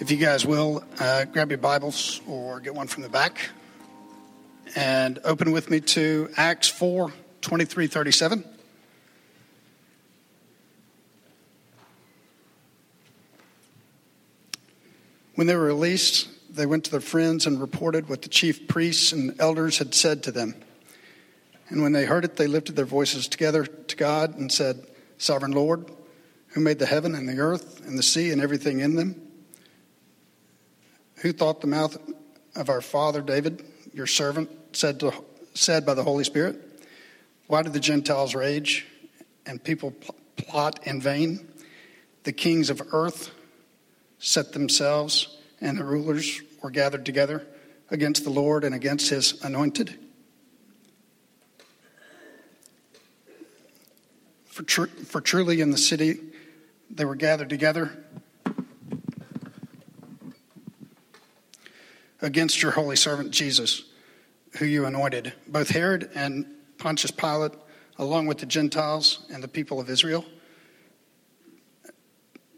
If you guys will, uh, grab your Bibles or get one from the back and open with me to Acts 4 23 37. When they were released, they went to their friends and reported what the chief priests and elders had said to them. And when they heard it, they lifted their voices together to God and said, Sovereign Lord, who made the heaven and the earth and the sea and everything in them, who thought the mouth of our father David, your servant, said, to, said by the Holy Spirit, Why did the Gentiles rage and people plot in vain? The kings of earth set themselves, and the rulers were gathered together against the Lord and against his anointed. For, tr- for truly in the city they were gathered together against your holy servant Jesus, who you anointed, both Herod and Pontius Pilate, along with the Gentiles and the people of Israel,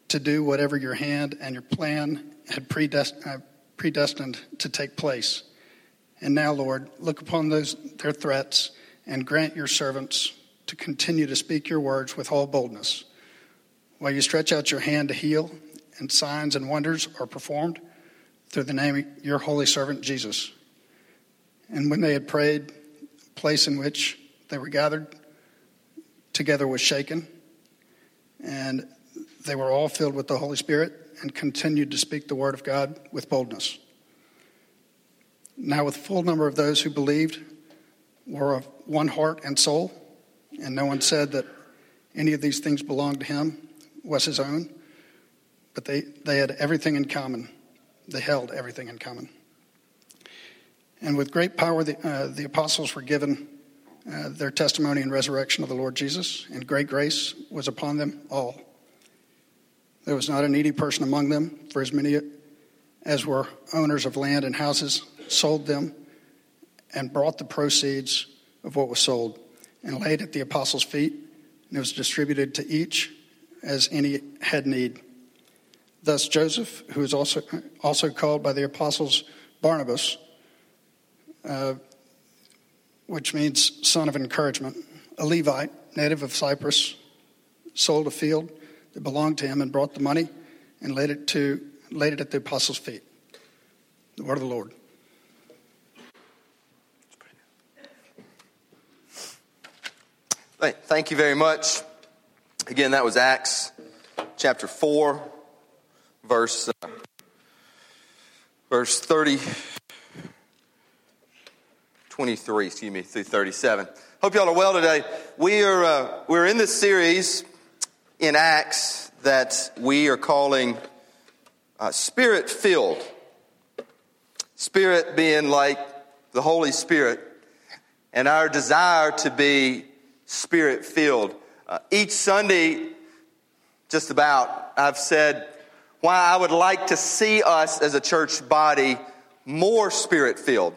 to do whatever your hand and your plan had uh, predestined to take place. And now, Lord, look upon those their threats and grant your servants to continue to speak your words with all boldness. While you stretch out your hand to heal, and signs and wonders are performed through the name of your holy servant Jesus. And when they had prayed, the place in which they were gathered together was shaken, and they were all filled with the Holy Spirit and continued to speak the word of God with boldness. Now, with full number of those who believed were of one heart and soul, and no one said that any of these things belonged to him was his own, but they, they had everything in common. They held everything in common. And with great power, the, uh, the apostles were given uh, their testimony and resurrection of the Lord Jesus, and great grace was upon them all. There was not a needy person among them, for as many as were owners of land and houses sold them and brought the proceeds of what was sold and laid at the apostles' feet, and it was distributed to each as any had need. Thus, Joseph, who is also, also called by the apostles Barnabas, uh, which means son of encouragement, a Levite, native of Cyprus, sold a field that belonged to him and brought the money and laid it, to, laid it at the apostles' feet. The word of the Lord. Thank you very much. Again, that was Acts chapter 4, verse, uh, verse 30, 23, excuse me, through 37. Hope y'all are well today. We are, uh, we're in this series in Acts that we are calling uh, Spirit filled. Spirit being like the Holy Spirit, and our desire to be Spirit filled. Uh, each Sunday, just about, I've said why I would like to see us as a church body more spirit filled.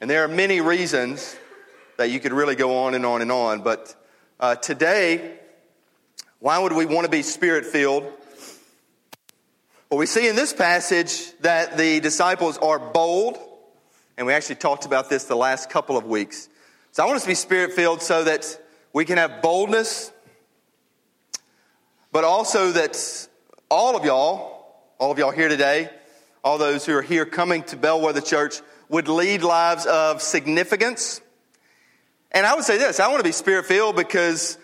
And there are many reasons that you could really go on and on and on. But uh, today, why would we want to be spirit filled? Well, we see in this passage that the disciples are bold, and we actually talked about this the last couple of weeks. So I want us to be spirit filled so that we can have boldness but also that all of y'all, all of y'all here today, all those who are here coming to Bellwether Church would lead lives of significance. And I would say this I want to be spirit filled because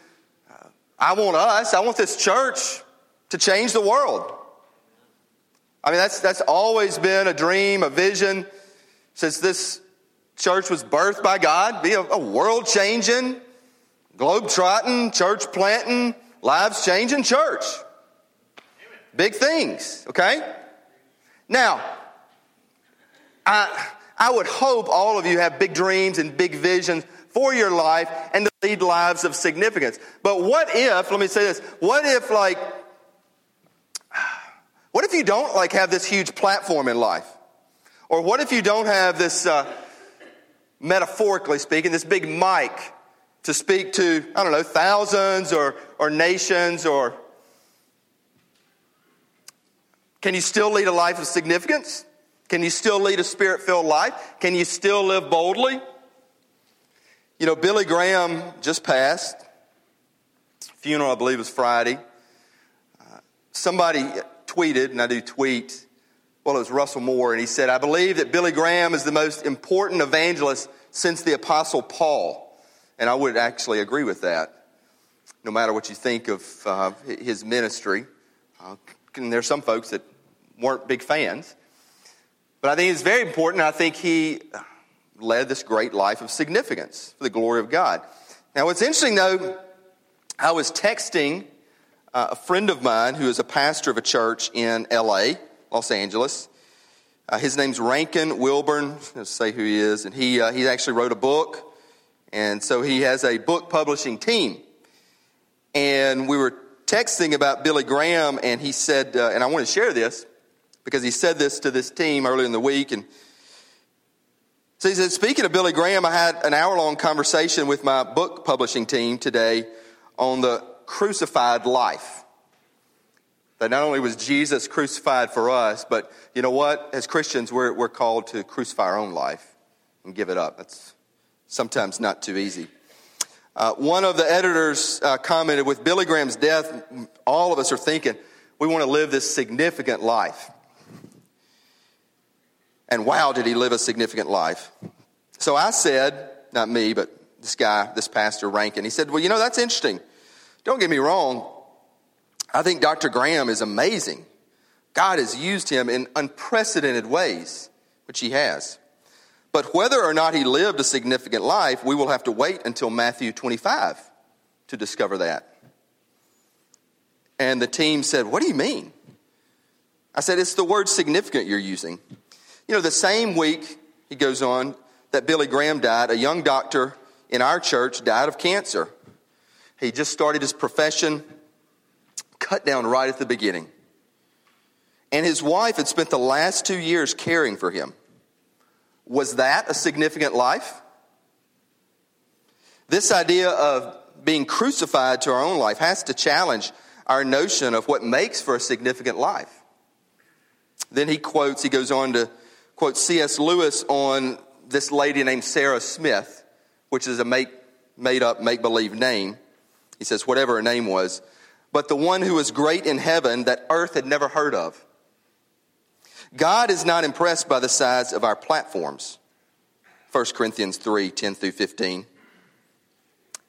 uh, I want us, I want this church to change the world. I mean, that's, that's always been a dream, a vision since this church was birthed by God, be a, a world changing, globe trotting, church planting, lives changing church. Big things, okay? Now, I, I would hope all of you have big dreams and big visions for your life and to lead lives of significance. But what if, let me say this, what if like, what if you don't like have this huge platform in life? Or what if you don't have this, uh, metaphorically speaking, this big mic to speak to, I don't know, thousands or, or nations or Can you still lead a life of significance? Can you still lead a spirit filled life? Can you still live boldly? You know, Billy Graham just passed. Funeral, I believe, was Friday. Uh, somebody tweeted, and I do tweet, well, it was Russell Moore, and he said, I believe that Billy Graham is the most important evangelist since the Apostle Paul. And I would actually agree with that, no matter what you think of uh, his ministry. Uh, and there's some folks that weren't big fans. But I think it's very important. I think he led this great life of significance for the glory of God. Now, what's interesting though, I was texting uh, a friend of mine who is a pastor of a church in LA, Los Angeles. Uh, his name's Rankin Wilbourne. Let's say who he is. And he, uh, he actually wrote a book. And so he has a book publishing team. And we were texting about Billy Graham, and he said, uh, and I want to share this because he said this to this team earlier in the week. And so he said, speaking of Billy Graham, I had an hour long conversation with my book publishing team today on the crucified life. That not only was Jesus crucified for us, but you know what? As Christians, we're, we're called to crucify our own life and give it up. That's sometimes not too easy. Uh, one of the editors uh, commented with Billy Graham's death, all of us are thinking, we want to live this significant life. And wow, did he live a significant life. So I said, not me, but this guy, this pastor Rankin, he said, Well, you know, that's interesting. Don't get me wrong. I think Dr. Graham is amazing. God has used him in unprecedented ways, which he has. But whether or not he lived a significant life, we will have to wait until Matthew 25 to discover that. And the team said, What do you mean? I said, It's the word significant you're using. You know, the same week, he goes on, that Billy Graham died, a young doctor in our church died of cancer. He just started his profession, cut down right at the beginning. And his wife had spent the last two years caring for him. Was that a significant life? This idea of being crucified to our own life has to challenge our notion of what makes for a significant life. Then he quotes, he goes on to quote C.S. Lewis on this lady named Sarah Smith, which is a make, made up, make believe name. He says, whatever her name was, but the one who was great in heaven that earth had never heard of. God is not impressed by the size of our platforms. 1 Corinthians 3 10 through 15.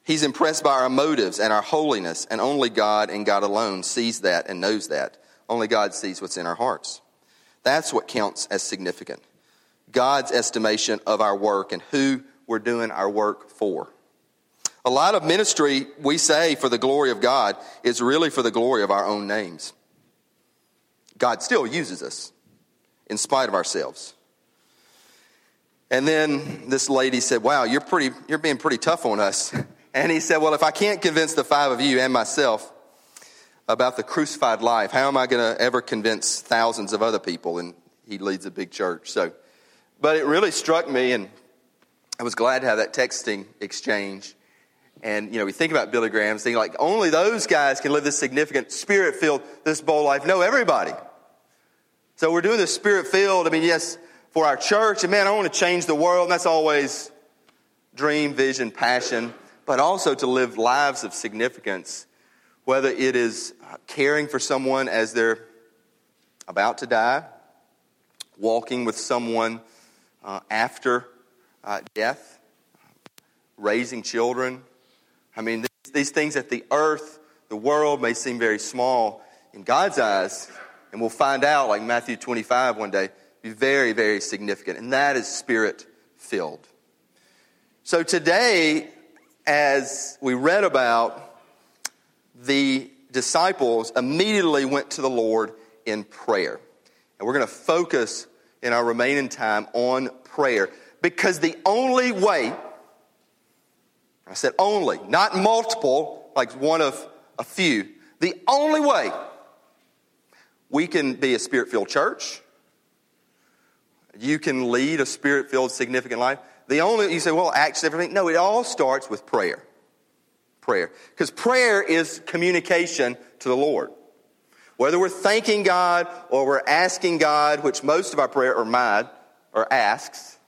He's impressed by our motives and our holiness, and only God and God alone sees that and knows that. Only God sees what's in our hearts. That's what counts as significant. God's estimation of our work and who we're doing our work for. A lot of ministry, we say, for the glory of God, is really for the glory of our own names. God still uses us in spite of ourselves. And then this lady said, Wow, you're, pretty, you're being pretty tough on us. And he said, Well, if I can't convince the five of you and myself, about the crucified life. How am I going to ever convince thousands of other people? And he leads a big church. So, but it really struck me, and I was glad to have that texting exchange. And, you know, we think about Billy Graham, thinking like only those guys can live this significant, spirit filled, this bold life. No, everybody. So we're doing this spirit filled, I mean, yes, for our church. And man, I want to change the world. And that's always dream, vision, passion, but also to live lives of significance whether it is caring for someone as they're about to die, walking with someone uh, after uh, death, raising children. I mean, these, these things that the earth, the world may seem very small in God's eyes, and we'll find out, like Matthew 25 one day, be very, very significant. And that is spirit filled. So today, as we read about the disciples immediately went to the Lord in prayer. And we're going to focus in our remaining time on prayer because the only way, I said only, not multiple, like one of a few, the only way we can be a spirit filled church, you can lead a spirit filled significant life. The only, you say, well, acts, everything. No, it all starts with prayer prayer. Because prayer is communication to the Lord. Whether we're thanking God or we're asking God, which most of our prayer are mine, or asks,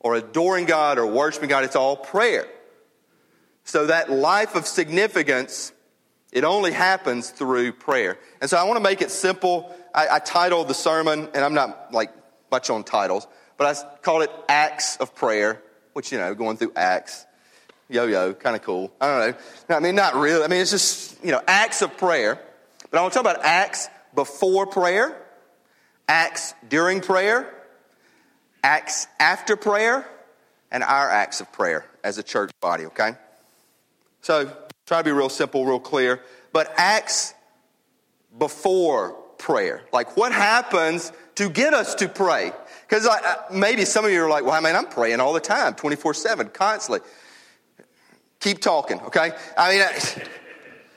or adoring God or worshiping God, it's all prayer. So that life of significance, it only happens through prayer. And so I want to make it simple. I, I titled the sermon, and I'm not like much on titles, but I called it Acts of Prayer, which, you know, going through Acts, yo yo, kind of cool. I don't know. I mean, not really. I mean, it's just, you know, acts of prayer. But I want to talk about acts before prayer, acts during prayer, acts after prayer, and our acts of prayer as a church body, okay? So try to be real simple, real clear. But acts before prayer. Like what happens to get us to pray? Because maybe some of you are like, well, I mean, I'm praying all the time, 24 7, constantly. Keep talking, okay? I mean,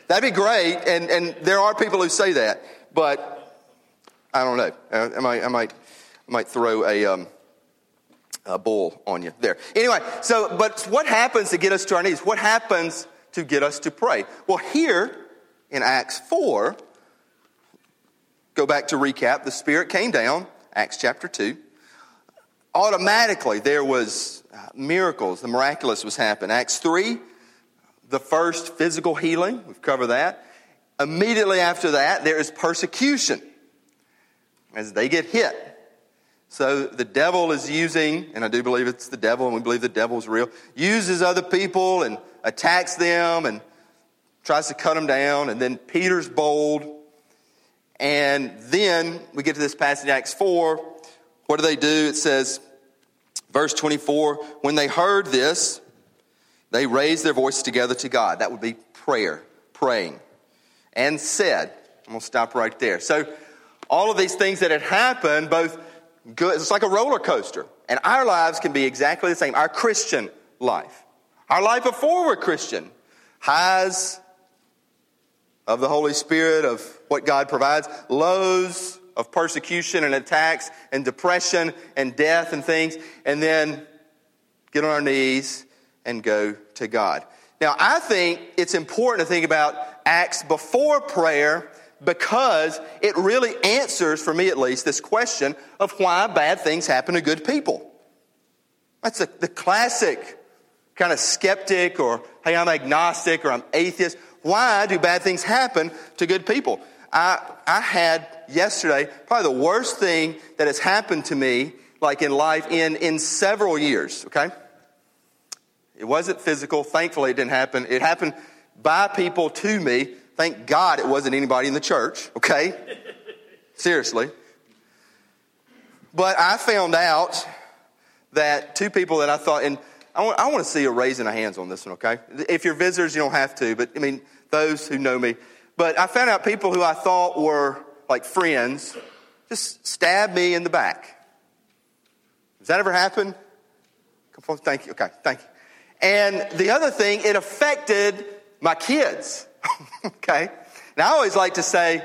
that'd be great. And, and there are people who say that. But I don't know. I might, I might, I might throw a, um, a bull on you there. Anyway, so, but what happens to get us to our knees? What happens to get us to pray. Well, here in Acts 4, go back to recap, the Spirit came down, Acts chapter 2. Automatically, there was uh, miracles, the miraculous was happening. Acts 3, the first physical healing, we've covered that. Immediately after that, there is persecution as they get hit. So the devil is using, and I do believe it's the devil, and we believe the devil is real, uses other people and attacks them and tries to cut them down. And then Peter's bold. And then we get to this passage Acts 4. What do they do? It says, verse 24, when they heard this, they raised their voice together to God. That would be prayer, praying. And said, I'm going to stop right there. So, all of these things that had happened, both good, it's like a roller coaster. And our lives can be exactly the same, our Christian life. Our life before we're Christian. Highs of the Holy Spirit, of what God provides, lows of persecution and attacks and depression and death and things, and then get on our knees and go to God. Now, I think it's important to think about acts before prayer because it really answers, for me at least, this question of why bad things happen to good people. That's the, the classic kind of skeptic or, hey, I'm agnostic or I'm atheist. Why do bad things happen to good people? I, I had yesterday probably the worst thing that has happened to me, like in life, in, in several years, okay? It wasn't physical. Thankfully, it didn't happen. It happened by people to me. Thank God it wasn't anybody in the church, okay? Seriously. But I found out that two people that I thought, and I want, I want to see a raising of hands on this one, okay? If you're visitors, you don't have to, but I mean, those who know me. But I found out people who I thought were like friends just stabbed me in the back. Does that ever happen? Thank you. Okay, thank you. And the other thing, it affected my kids. okay? Now, I always like to say,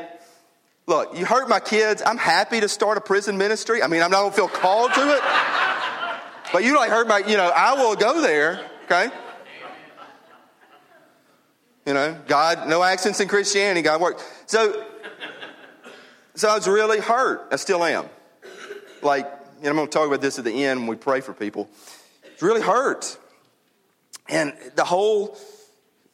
look, you hurt my kids. I'm happy to start a prison ministry. I mean, I don't feel called to it. But you like hurt my, you know, I will go there, okay? You know, God, no accents in Christianity, God works. So, so I was really hurt. I still am. Like, you know, I'm going to talk about this at the end when we pray for people. It's really hurt. And the whole,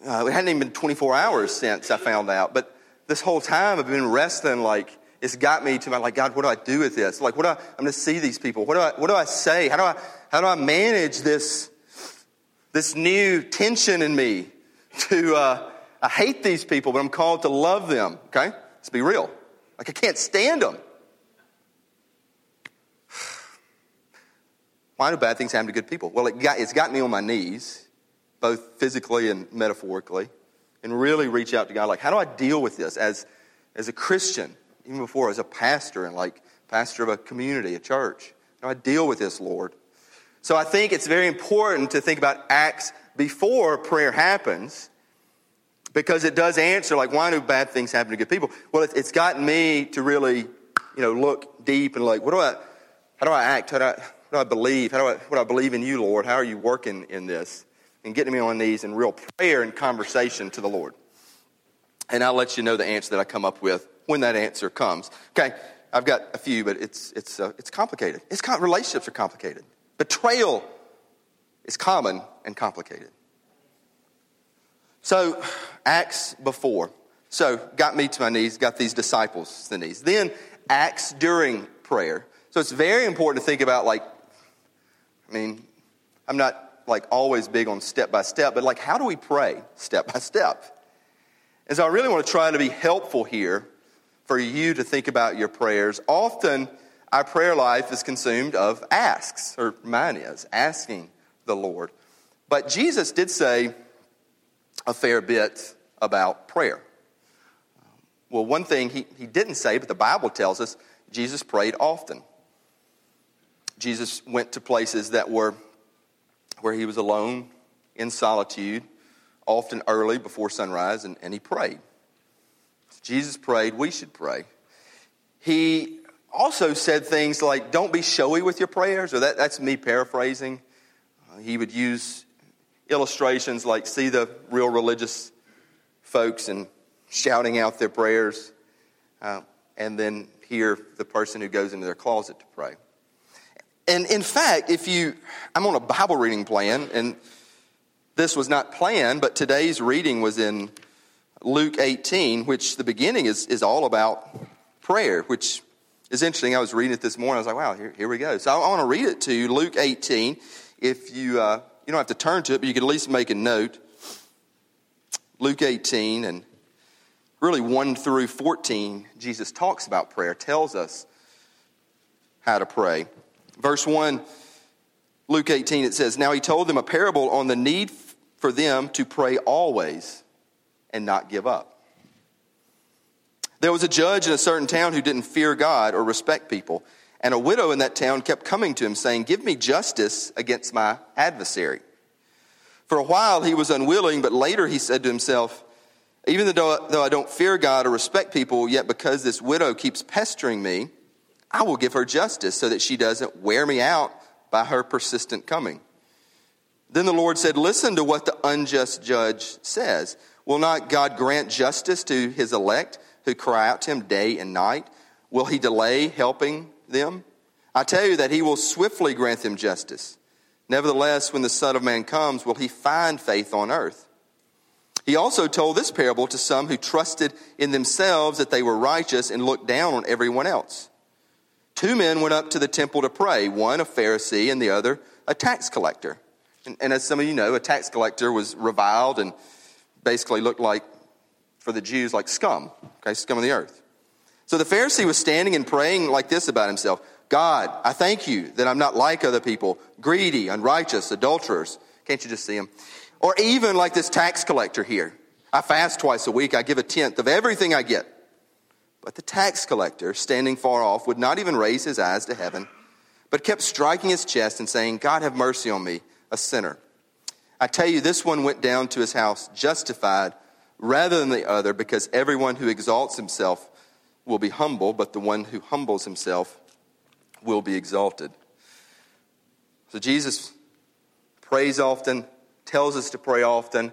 uh, it hadn't even been 24 hours since I found out, but this whole time I've been wrestling like, it's got me to my, like, God, what do I do with this? Like, what do I, I'm going to see these people. What do I, what do I say? How do I, how do I manage this, this new tension in me to, uh, I hate these people, but I'm called to love them, okay? Let's be real. Like, I can't stand them. Why do bad things happen to good people? Well, it got, it's got me on my knees, both physically and metaphorically, and really reach out to God. Like, how do I deal with this as, as a Christian, even before as a pastor and like pastor of a community, a church? How do I deal with this, Lord? So I think it's very important to think about acts before prayer happens because it does answer like why do bad things happen to good people well it's gotten me to really you know look deep and like what do i how do i act how do i, how do I believe how do I, what do I believe in you lord how are you working in this and getting me on these in real prayer and conversation to the lord and i'll let you know the answer that i come up with when that answer comes. Okay, I've got a few, but it's, it's, uh, it's complicated. It's com- relationships are complicated. Betrayal is common and complicated. So, Acts before. So, got me to my knees, got these disciples to the knees. Then, Acts during prayer. So, it's very important to think about, like, I mean, I'm not like always big on step by step, but like, how do we pray step by step? And so, I really want to try to be helpful here for you to think about your prayers. Often, our prayer life is consumed of asks, or mine is, asking the Lord. But Jesus did say a fair bit about prayer. Well, one thing he, he didn't say, but the Bible tells us Jesus prayed often. Jesus went to places that were where he was alone in solitude, often early before sunrise, and, and he prayed. Jesus prayed, we should pray. He also said things like, don't be showy with your prayers, or that, that's me paraphrasing. Uh, he would use illustrations like, see the real religious folks and shouting out their prayers, uh, and then hear the person who goes into their closet to pray. And in fact, if you, I'm on a Bible reading plan, and this was not planned, but today's reading was in Luke 18, which the beginning is, is all about prayer, which is interesting. I was reading it this morning. I was like, wow, here, here we go. So I, I want to read it to you, Luke 18. If you, uh, you don't have to turn to it, but you could at least make a note. Luke 18, and really 1 through 14, Jesus talks about prayer, tells us how to pray. Verse 1, Luke 18, it says, Now he told them a parable on the need for them to pray always and not give up. There was a judge in a certain town who didn't fear God or respect people, and a widow in that town kept coming to him, saying, Give me justice against my adversary. For a while he was unwilling, but later he said to himself, Even though, though I don't fear God or respect people, yet because this widow keeps pestering me, I will give her justice so that she doesn't wear me out by her persistent coming. Then the Lord said, Listen to what the unjust judge says. Will not God grant justice to his elect who cry out to him day and night? Will he delay helping them? I tell you that he will swiftly grant them justice. Nevertheless, when the Son of Man comes, will he find faith on earth? He also told this parable to some who trusted in themselves that they were righteous and looked down on everyone else. Two men went up to the temple to pray, one a Pharisee and the other a tax collector. And, and, as some of you know, a tax collector was reviled and basically looked like, for the Jews, like scum, okay, scum of the earth. So the Pharisee was standing and praying like this about himself God, I thank you that I'm not like other people, greedy, unrighteous, adulterers. Can't you just see him? Or even like this tax collector here. I fast twice a week, I give a tenth of everything I get. But the tax collector, standing far off, would not even raise his eyes to heaven, but kept striking his chest and saying, God, have mercy on me, a sinner. I tell you, this one went down to his house justified rather than the other, because everyone who exalts himself will be humble, but the one who humbles himself will be exalted. So Jesus prays often, tells us to pray often,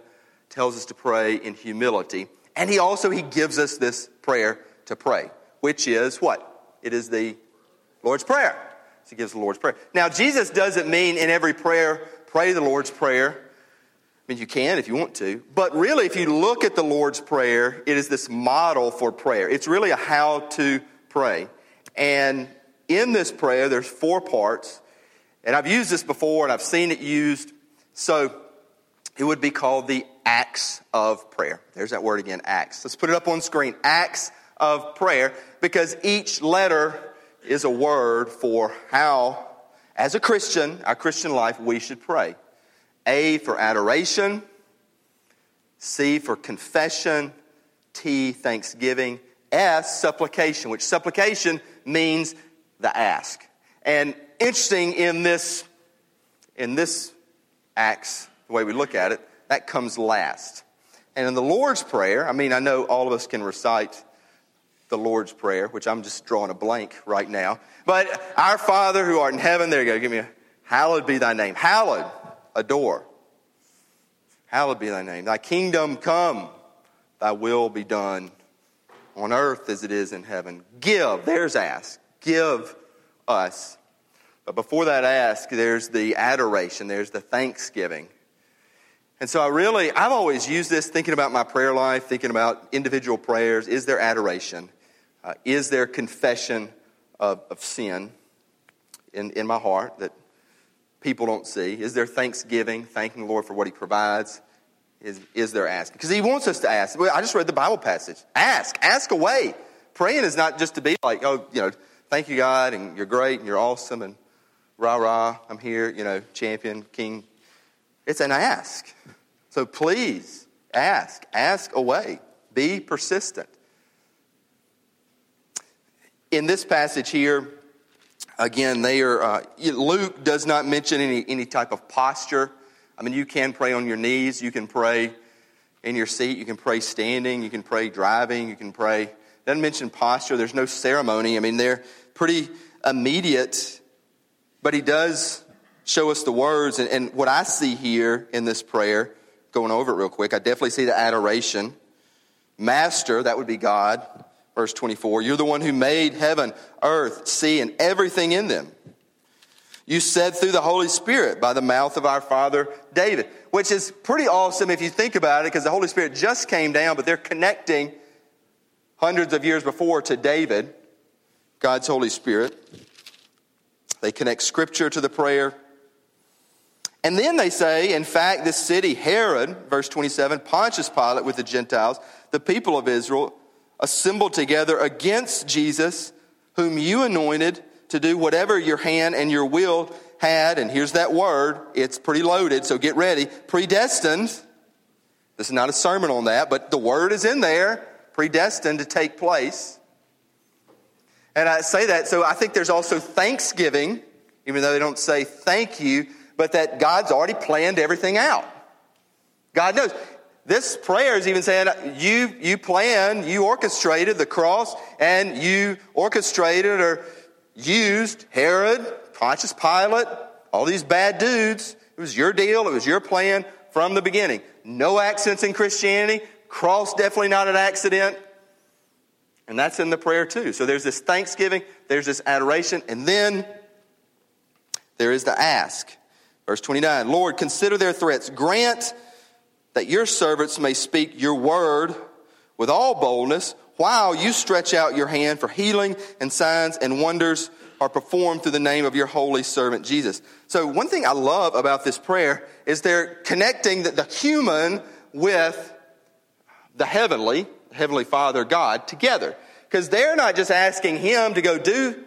tells us to pray in humility, and he also he gives us this prayer to pray, which is what? It is the Lord's Prayer. So he gives the Lord's Prayer. Now, Jesus doesn't mean in every prayer, pray the Lord's Prayer. I mean, you can if you want to. But really, if you look at the Lord's Prayer, it is this model for prayer. It's really a how to pray. And in this prayer, there's four parts. And I've used this before and I've seen it used. So it would be called the acts of prayer. There's that word again, acts. Let's put it up on screen. Acts of prayer because each letter is a word for how, as a Christian, our Christian life, we should pray. A for adoration, C for confession, T, thanksgiving, S, supplication, which supplication means the ask. And interesting in this, in this Acts, the way we look at it, that comes last. And in the Lord's Prayer, I mean, I know all of us can recite the Lord's Prayer, which I'm just drawing a blank right now. But our Father who art in heaven, there you go, give me a hallowed be thy name. Hallowed, adore. Hallowed be thy name. Thy kingdom come, thy will be done on earth as it is in heaven. Give, there's ask. Give us. But before that ask, there's the adoration, there's the thanksgiving. And so I really, I've always used this thinking about my prayer life, thinking about individual prayers. Is there adoration? Uh, is there confession of, of sin in, in my heart that people don't see? Is there thanksgiving, thanking the Lord for what He provides? Is, is there asking? Because He wants us to ask. I just read the Bible passage. Ask, ask away. Praying is not just to be like, oh, you know, thank you, God, and you're great, and you're awesome, and rah rah, I'm here, you know, champion, king. It's an ask. So please ask, ask away, be persistent. In this passage here, again, they are, uh, Luke does not mention any, any type of posture. I mean, you can pray on your knees, you can pray in your seat, you can pray standing, you can pray driving, you can pray. Doesn't mention posture, there's no ceremony. I mean, they're pretty immediate, but he does show us the words. And, and what I see here in this prayer, going over it real quick, I definitely see the adoration. Master, that would be God. Verse 24, you're the one who made heaven, earth, sea, and everything in them. You said through the Holy Spirit by the mouth of our father David, which is pretty awesome if you think about it, because the Holy Spirit just came down, but they're connecting hundreds of years before to David, God's Holy Spirit. They connect scripture to the prayer. And then they say, in fact, this city, Herod, verse 27, Pontius Pilate with the Gentiles, the people of Israel, assembled together against Jesus, whom you anointed to do whatever your hand and your will had. And here's that word. It's pretty loaded, so get ready. Predestined. This is not a sermon on that, but the word is in there. Predestined to take place. And I say that, so I think there's also thanksgiving, even though they don't say thank you, but that God's already planned everything out. God knows. This prayer is even saying you, you planned, you orchestrated the cross, and you orchestrated or used Herod, Pontius Pilate, all these bad dudes. It was your deal, it was your plan from the beginning. No accidents in Christianity. Cross definitely not an accident. And that's in the prayer too. So there's this thanksgiving, there's this adoration, and then there is the ask. Verse 29 Lord, consider their threats. Grant that your servants may speak your word with all boldness while you stretch out your hand for healing and signs and wonders are performed through the name of your holy servant Jesus. So, one thing I love about this prayer is they're connecting the, the human with the heavenly, Heavenly Father, God, together. Because they're not just asking Him to go do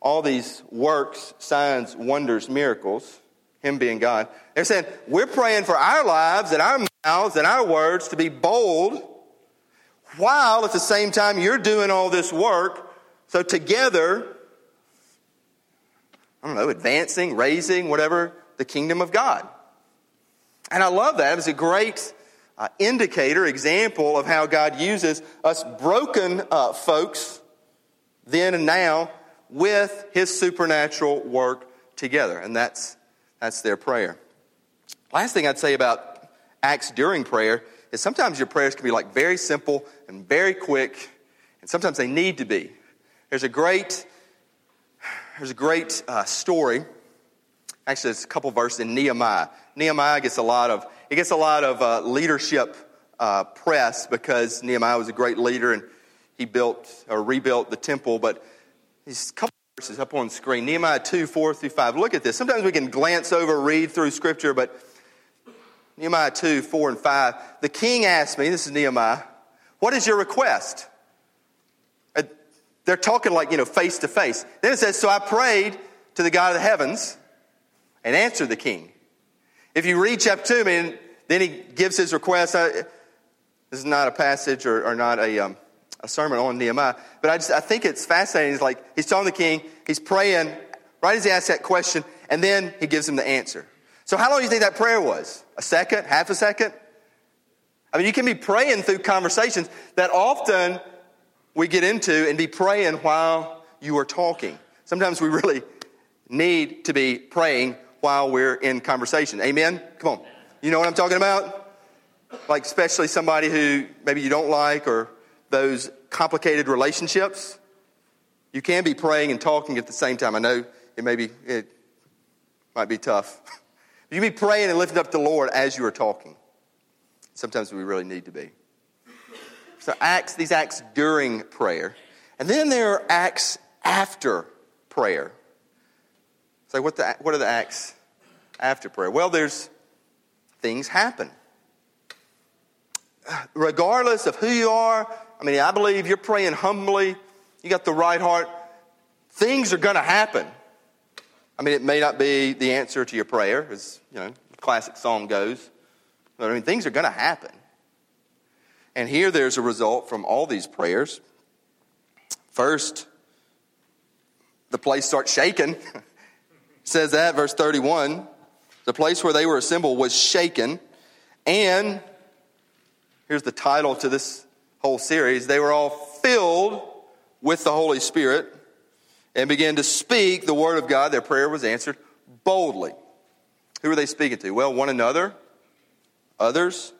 all these works, signs, wonders, miracles. Him being God. They're saying, we're praying for our lives and our mouths and our words to be bold, while at the same time you're doing all this work. So together, I don't know, advancing, raising, whatever, the kingdom of God. And I love that. It was a great uh, indicator, example of how God uses us broken uh, folks then and now with his supernatural work together. And that's that's their prayer. Last thing I'd say about acts during prayer is sometimes your prayers can be like very simple and very quick, and sometimes they need to be. There's a great, there's a great uh, story. Actually, there's a couple verses in Nehemiah. Nehemiah gets a lot of it gets a lot of uh, leadership uh, press because Nehemiah was a great leader and he built or rebuilt the temple. But these couple verses up on screen Nehemiah 2 4 through 5. Look at this. Sometimes we can glance over, read through Scripture, but Nehemiah 2 4 and 5. The king asked me, this is Nehemiah, what is your request? Uh, they're talking like, you know, face to face. Then it says, So I prayed to the God of the heavens and answered the king. If you read chapter 2, I mean, then he gives his request. Uh, this is not a passage or, or not a. Um, a sermon on Nehemiah. But I just I think it's fascinating. He's like he's telling the king, he's praying right as he asks that question, and then he gives him the answer. So how long do you think that prayer was? A second, half a second? I mean, you can be praying through conversations that often we get into and be praying while you are talking. Sometimes we really need to be praying while we're in conversation. Amen? Come on. You know what I'm talking about? Like, especially somebody who maybe you don't like or those complicated relationships. You can be praying and talking at the same time. I know it may be, it might be tough. You be praying and lifting up the Lord as you are talking. Sometimes we really need to be. So acts, these acts during prayer. And then there are acts after prayer. So what, the, what are the acts after prayer? Well, there's things happen. Regardless of who you are, I mean, I believe you're praying humbly, you got the right heart, things are going to happen. I mean, it may not be the answer to your prayer, as you know, classic song goes, but I mean, things are going to happen. And here there's a result from all these prayers. First, the place starts shaking. says that, verse 31. The place where they were assembled was shaken. And here's the title to this whole series they were all filled with the Holy Spirit and began to speak the word of God. Their prayer was answered boldly. Who were they speaking to? Well, one another, others.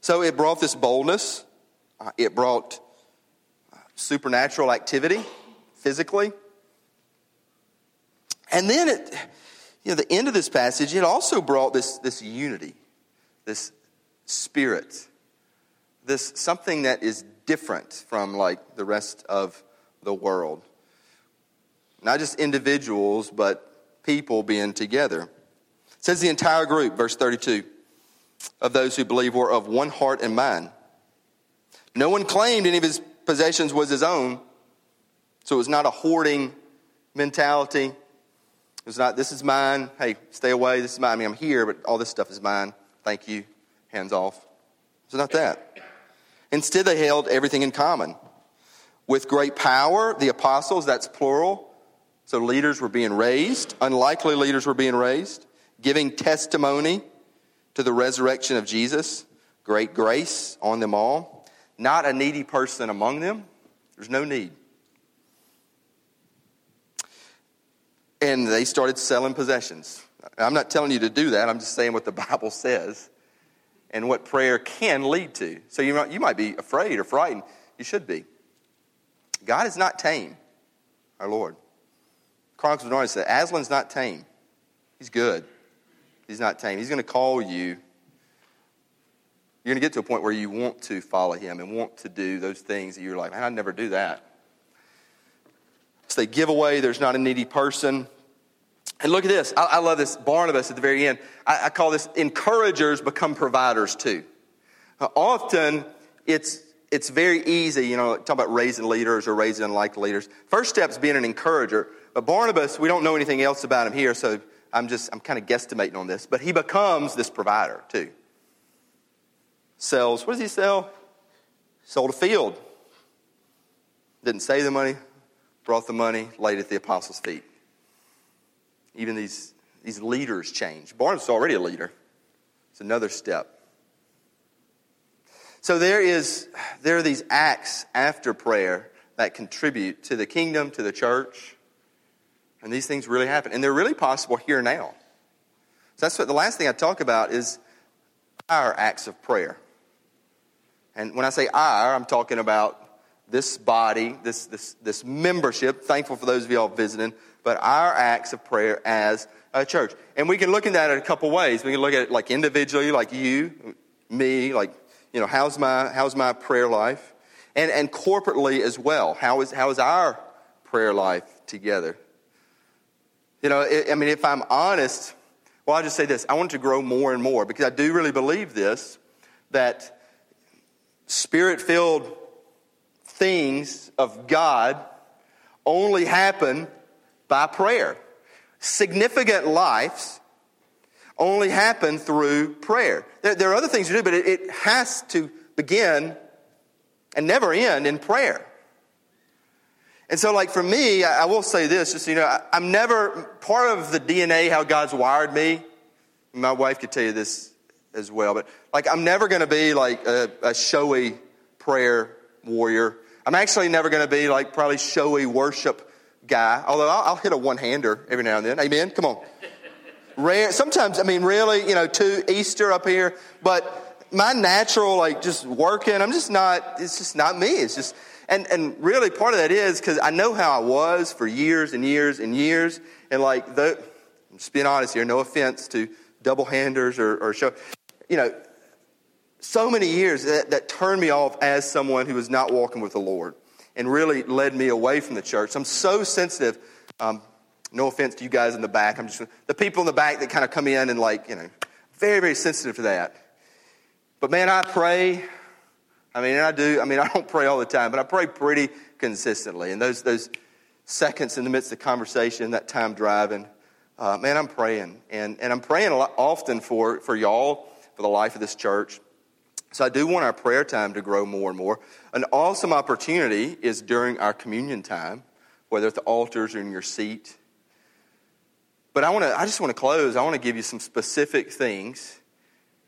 So it brought this boldness, uh, it brought supernatural activity physically. And then at you know, the end of this passage, it also brought this, this unity, this spirit, this something that is different from like the rest of the world. Not just individuals, but people being together. It says the entire group, verse 32, of those who believe were of one heart and mind. No one claimed any of his possessions was his own, so it was not a hoarding mentality. It was not, this is mine. Hey, stay away. This is mine. I mean, I'm here, but all this stuff is mine. Thank you. Hands off. It's not that. Instead, they held everything in common. With great power, the apostles, that's plural, so leaders were being raised, unlikely leaders were being raised, giving testimony to the resurrection of Jesus. Great grace on them all. Not a needy person among them. There's no need. And they started selling possessions. I'm not telling you to do that. I'm just saying what the Bible says and what prayer can lead to. So you might, you might be afraid or frightened. You should be. God is not tame, our Lord. Chronicles of Narnia said, Aslan's not tame. He's good. He's not tame. He's going to call you. You're going to get to a point where you want to follow him and want to do those things that you're like, man, I'd never do that. So they give away, there's not a needy person. And look at this. I, I love this. Barnabas at the very end. I, I call this encouragers become providers too. Uh, often it's it's very easy, you know, talk about raising leaders or raising unlikely leaders. First step is being an encourager. But Barnabas, we don't know anything else about him here, so I'm just, I'm kind of guesstimating on this. But he becomes this provider too. Sells, what does he sell? Sold a field. Didn't save the money, brought the money, laid it at the apostles' feet. Even these, these leaders change. Barnabas is already a leader. It's another step. So there is there are these acts after prayer that contribute to the kingdom, to the church, and these things really happen. And they're really possible here now. So that's what the last thing I talk about is our acts of prayer. And when I say our, I'm talking about this body, this, this, this membership. Thankful for those of y'all visiting, but our acts of prayer as a church. And we can look at that in a couple ways. We can look at it like individually, like you, me, like, you know, how's my, how's my prayer life? And, and corporately as well. How is, how is our prayer life together? You know, I mean, if I'm honest, well, I'll just say this I want to grow more and more because I do really believe this that spirit filled things of God only happen by prayer. Significant lives only happen through prayer. There, there are other things to do, but it, it has to begin and never end in prayer. And so, like for me, I will say this, just you know, I, am never part of the DNA how God's wired me. My wife could tell you this as well, but like I'm never going to be like a, a, showy prayer warrior. I'm actually never going to be like probably showy worship guy. Although I'll, I'll hit a one hander every now and then. Amen. Come on. Rare. Sometimes, I mean, really, you know, to Easter up here, but my natural, like just working, I'm just not, it's just not me. It's just, and, and really part of that is because I know how I was for years and years and years. And like, the, I'm just being honest here, no offense to double handers or, or show, you know, so many years that, that turned me off as someone who was not walking with the Lord and really led me away from the church. I'm so sensitive. Um, no offense to you guys in the back. I'm just the people in the back that kind of come in and like, you know, very, very sensitive to that. But man, I pray. I mean, and I do. I mean, I don't pray all the time, but I pray pretty consistently. And those those seconds in the midst of conversation, that time driving, uh, man, I'm praying, and and I'm praying a lot often for for y'all, for the life of this church. So I do want our prayer time to grow more and more. An awesome opportunity is during our communion time, whether at the altars or in your seat. But I want to I just want to close. I want to give you some specific things.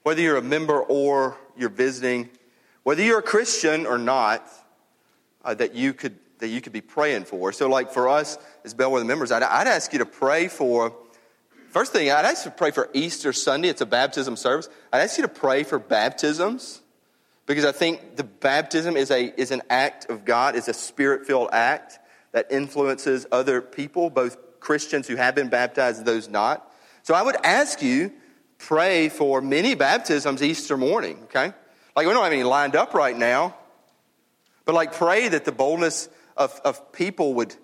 Whether you're a member or you're visiting, whether you're a Christian or not, uh, that you could that you could be praying for. So, like for us as Bellwether members, I'd, I'd ask you to pray for First thing, I'd ask you to pray for Easter Sunday. It's a baptism service. I'd ask you to pray for baptisms because I think the baptism is, a, is an act of God, is a spirit filled act that influences other people, both Christians who have been baptized and those not. So I would ask you, pray for many baptisms Easter morning, okay? Like, we don't have any lined up right now, but like, pray that the boldness of, of people would,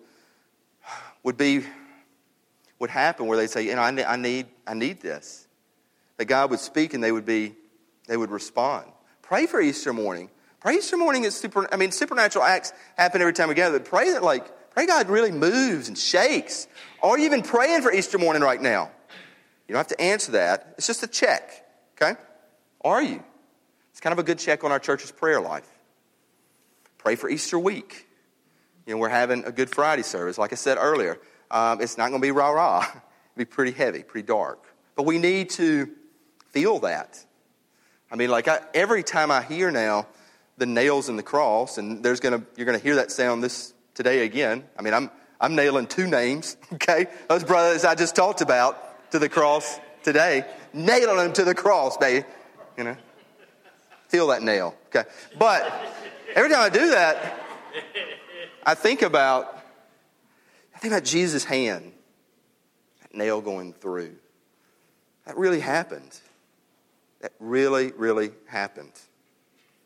would be would happen where they say, you know, I need, I need, I need this. That God would speak and they would be, they would respond. Pray for Easter morning. Pray Easter morning is super, I mean, supernatural acts happen every time we gather. Pray that like, pray God really moves and shakes. Are you even praying for Easter morning right now? You don't have to answer that. It's just a check, okay? Are you? It's kind of a good check on our church's prayer life. Pray for Easter week. You know, we're having a Good Friday service, like I said earlier. Um, it's not going to be rah rah. It'll be pretty heavy, pretty dark. But we need to feel that. I mean, like I, every time I hear now the nails in the cross, and there's gonna you're gonna hear that sound this today again. I mean, I'm I'm nailing two names, okay? Those brothers I just talked about to the cross today, nailing them to the cross, baby. You know, feel that nail, okay? But every time I do that, I think about I think about Jesus' hand, that nail going through. That really happened. That really, really happened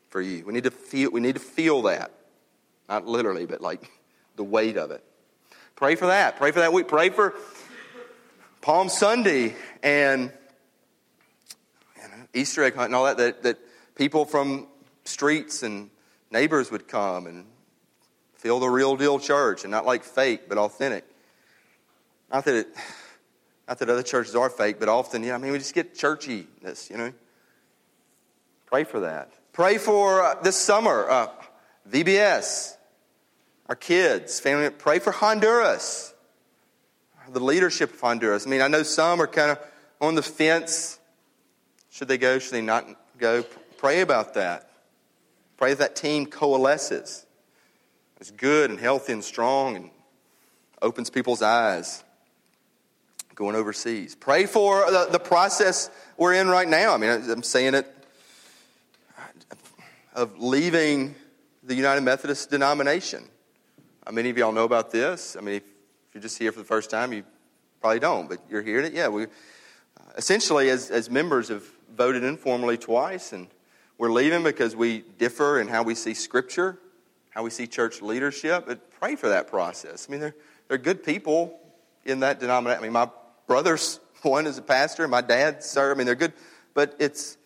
for you. We need to feel, we need to feel that. Not literally, but like the weight of it. Pray for that. Pray for that week. Pray for Palm Sunday and you uh, know, Easter egg hunt and all that, that, that people from streets and neighbors would come and Feel the real deal church and not like fake, but authentic. Not that it, not that other churches are fake, but often, know, I mean, we just get churchiness, you know. Pray for that. Pray for uh, this summer, uh, VBS, our kids, family. Pray for Honduras, the leadership of Honduras. I mean, I know some are kind of on the fence. Should they go? Should they not go? Pray about that. Pray that team coalesces is good and healthy and strong and opens people's eyes going overseas. Pray for the, the process we're in right now. I mean, I'm saying it of leaving the United Methodist denomination. How many of y'all know about this? I mean, if you're just here for the first time, you probably don't, but you're hearing it. Yeah, we uh, essentially, as, as members, have voted informally twice, and we're leaving because we differ in how we see Scripture how we see church leadership, but pray for that process. I mean, they're, they're good people in that denomination. I mean, my brother's one is a pastor, my dad, sir. I mean, they're good, but it's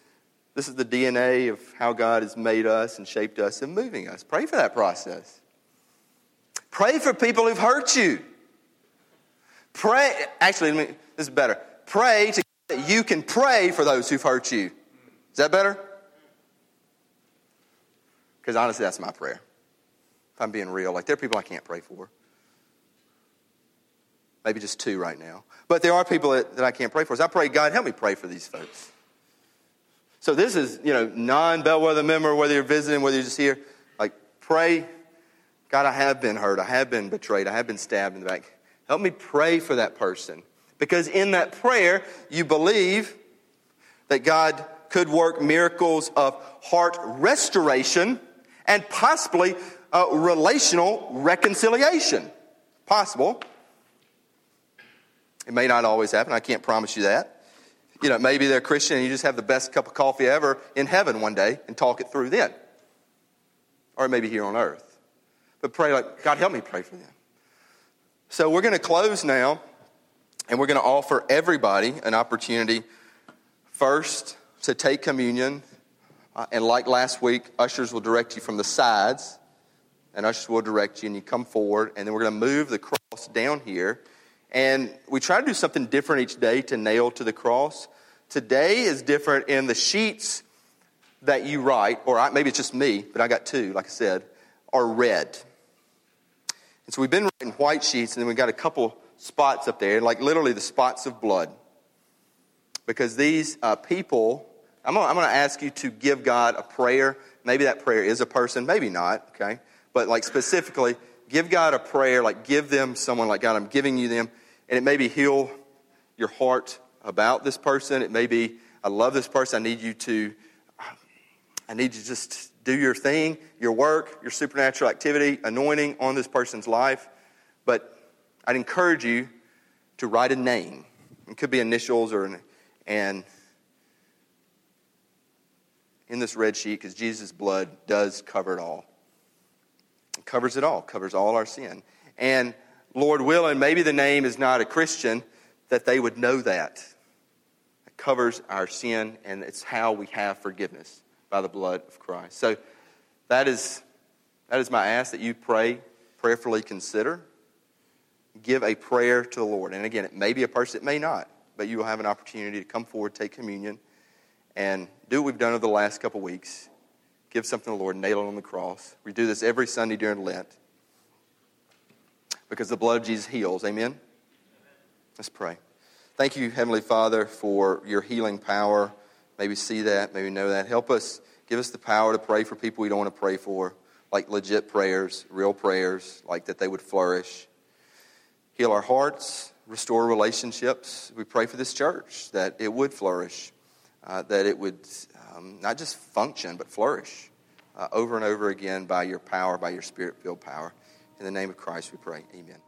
this is the DNA of how God has made us and shaped us and moving us. Pray for that process. Pray for people who've hurt you. Pray, actually, this is better. Pray to that you can pray for those who've hurt you. Is that better? Because honestly, that's my prayer. If I'm being real, like there are people I can't pray for. Maybe just two right now. But there are people that, that I can't pray for. So I pray, God, help me pray for these folks. So this is, you know, non-Bellwether member, whether you're visiting, whether you're just here, like pray, God, I have been hurt. I have been betrayed. I have been stabbed in the back. Help me pray for that person. Because in that prayer, you believe that God could work miracles of heart restoration and possibly uh, relational reconciliation. Possible. It may not always happen. I can't promise you that. You know, maybe they're Christian and you just have the best cup of coffee ever in heaven one day and talk it through then. Or maybe here on earth. But pray like, God, help me pray for them. So we're going to close now and we're going to offer everybody an opportunity first to take communion. Uh, and like last week, ushers will direct you from the sides, and ushers will direct you, and you come forward, and then we're going to move the cross down here. And we try to do something different each day to nail to the cross. Today is different in the sheets that you write, or I, maybe it's just me, but I got two, like I said, are red. And so we've been writing white sheets, and then we've got a couple spots up there, like literally the spots of blood. Because these uh, people, I'm going to ask you to give God a prayer. Maybe that prayer is a person, maybe not, okay? But like specifically, give God a prayer, like give them someone like God, I'm giving you them. And it may be heal your heart about this person. It may be, I love this person. I need you to, I need you just do your thing, your work, your supernatural activity, anointing on this person's life. But I'd encourage you to write a name. It could be initials or an, and in this red sheet, because Jesus' blood does cover it all. Covers it all, covers all our sin. And Lord willing, maybe the name is not a Christian, that they would know that. It covers our sin, and it's how we have forgiveness by the blood of Christ. So that is, that is my ask that you pray, prayerfully consider give a prayer to the Lord. And again, it may be a person, it may not, but you will have an opportunity to come forward, take communion, and do what we've done over the last couple weeks. Give something to the Lord, nail it on the cross. We do this every Sunday during Lent because the blood of Jesus heals. Amen? Let's pray. Thank you, Heavenly Father, for your healing power. Maybe see that, maybe know that. Help us, give us the power to pray for people we don't want to pray for, like legit prayers, real prayers, like that they would flourish heal our hearts, restore relationships. We pray for this church that it would flourish, uh, that it would um, not just function, but flourish uh, over and over again by your power, by your spirit filled power. In the name of Christ we pray. Amen.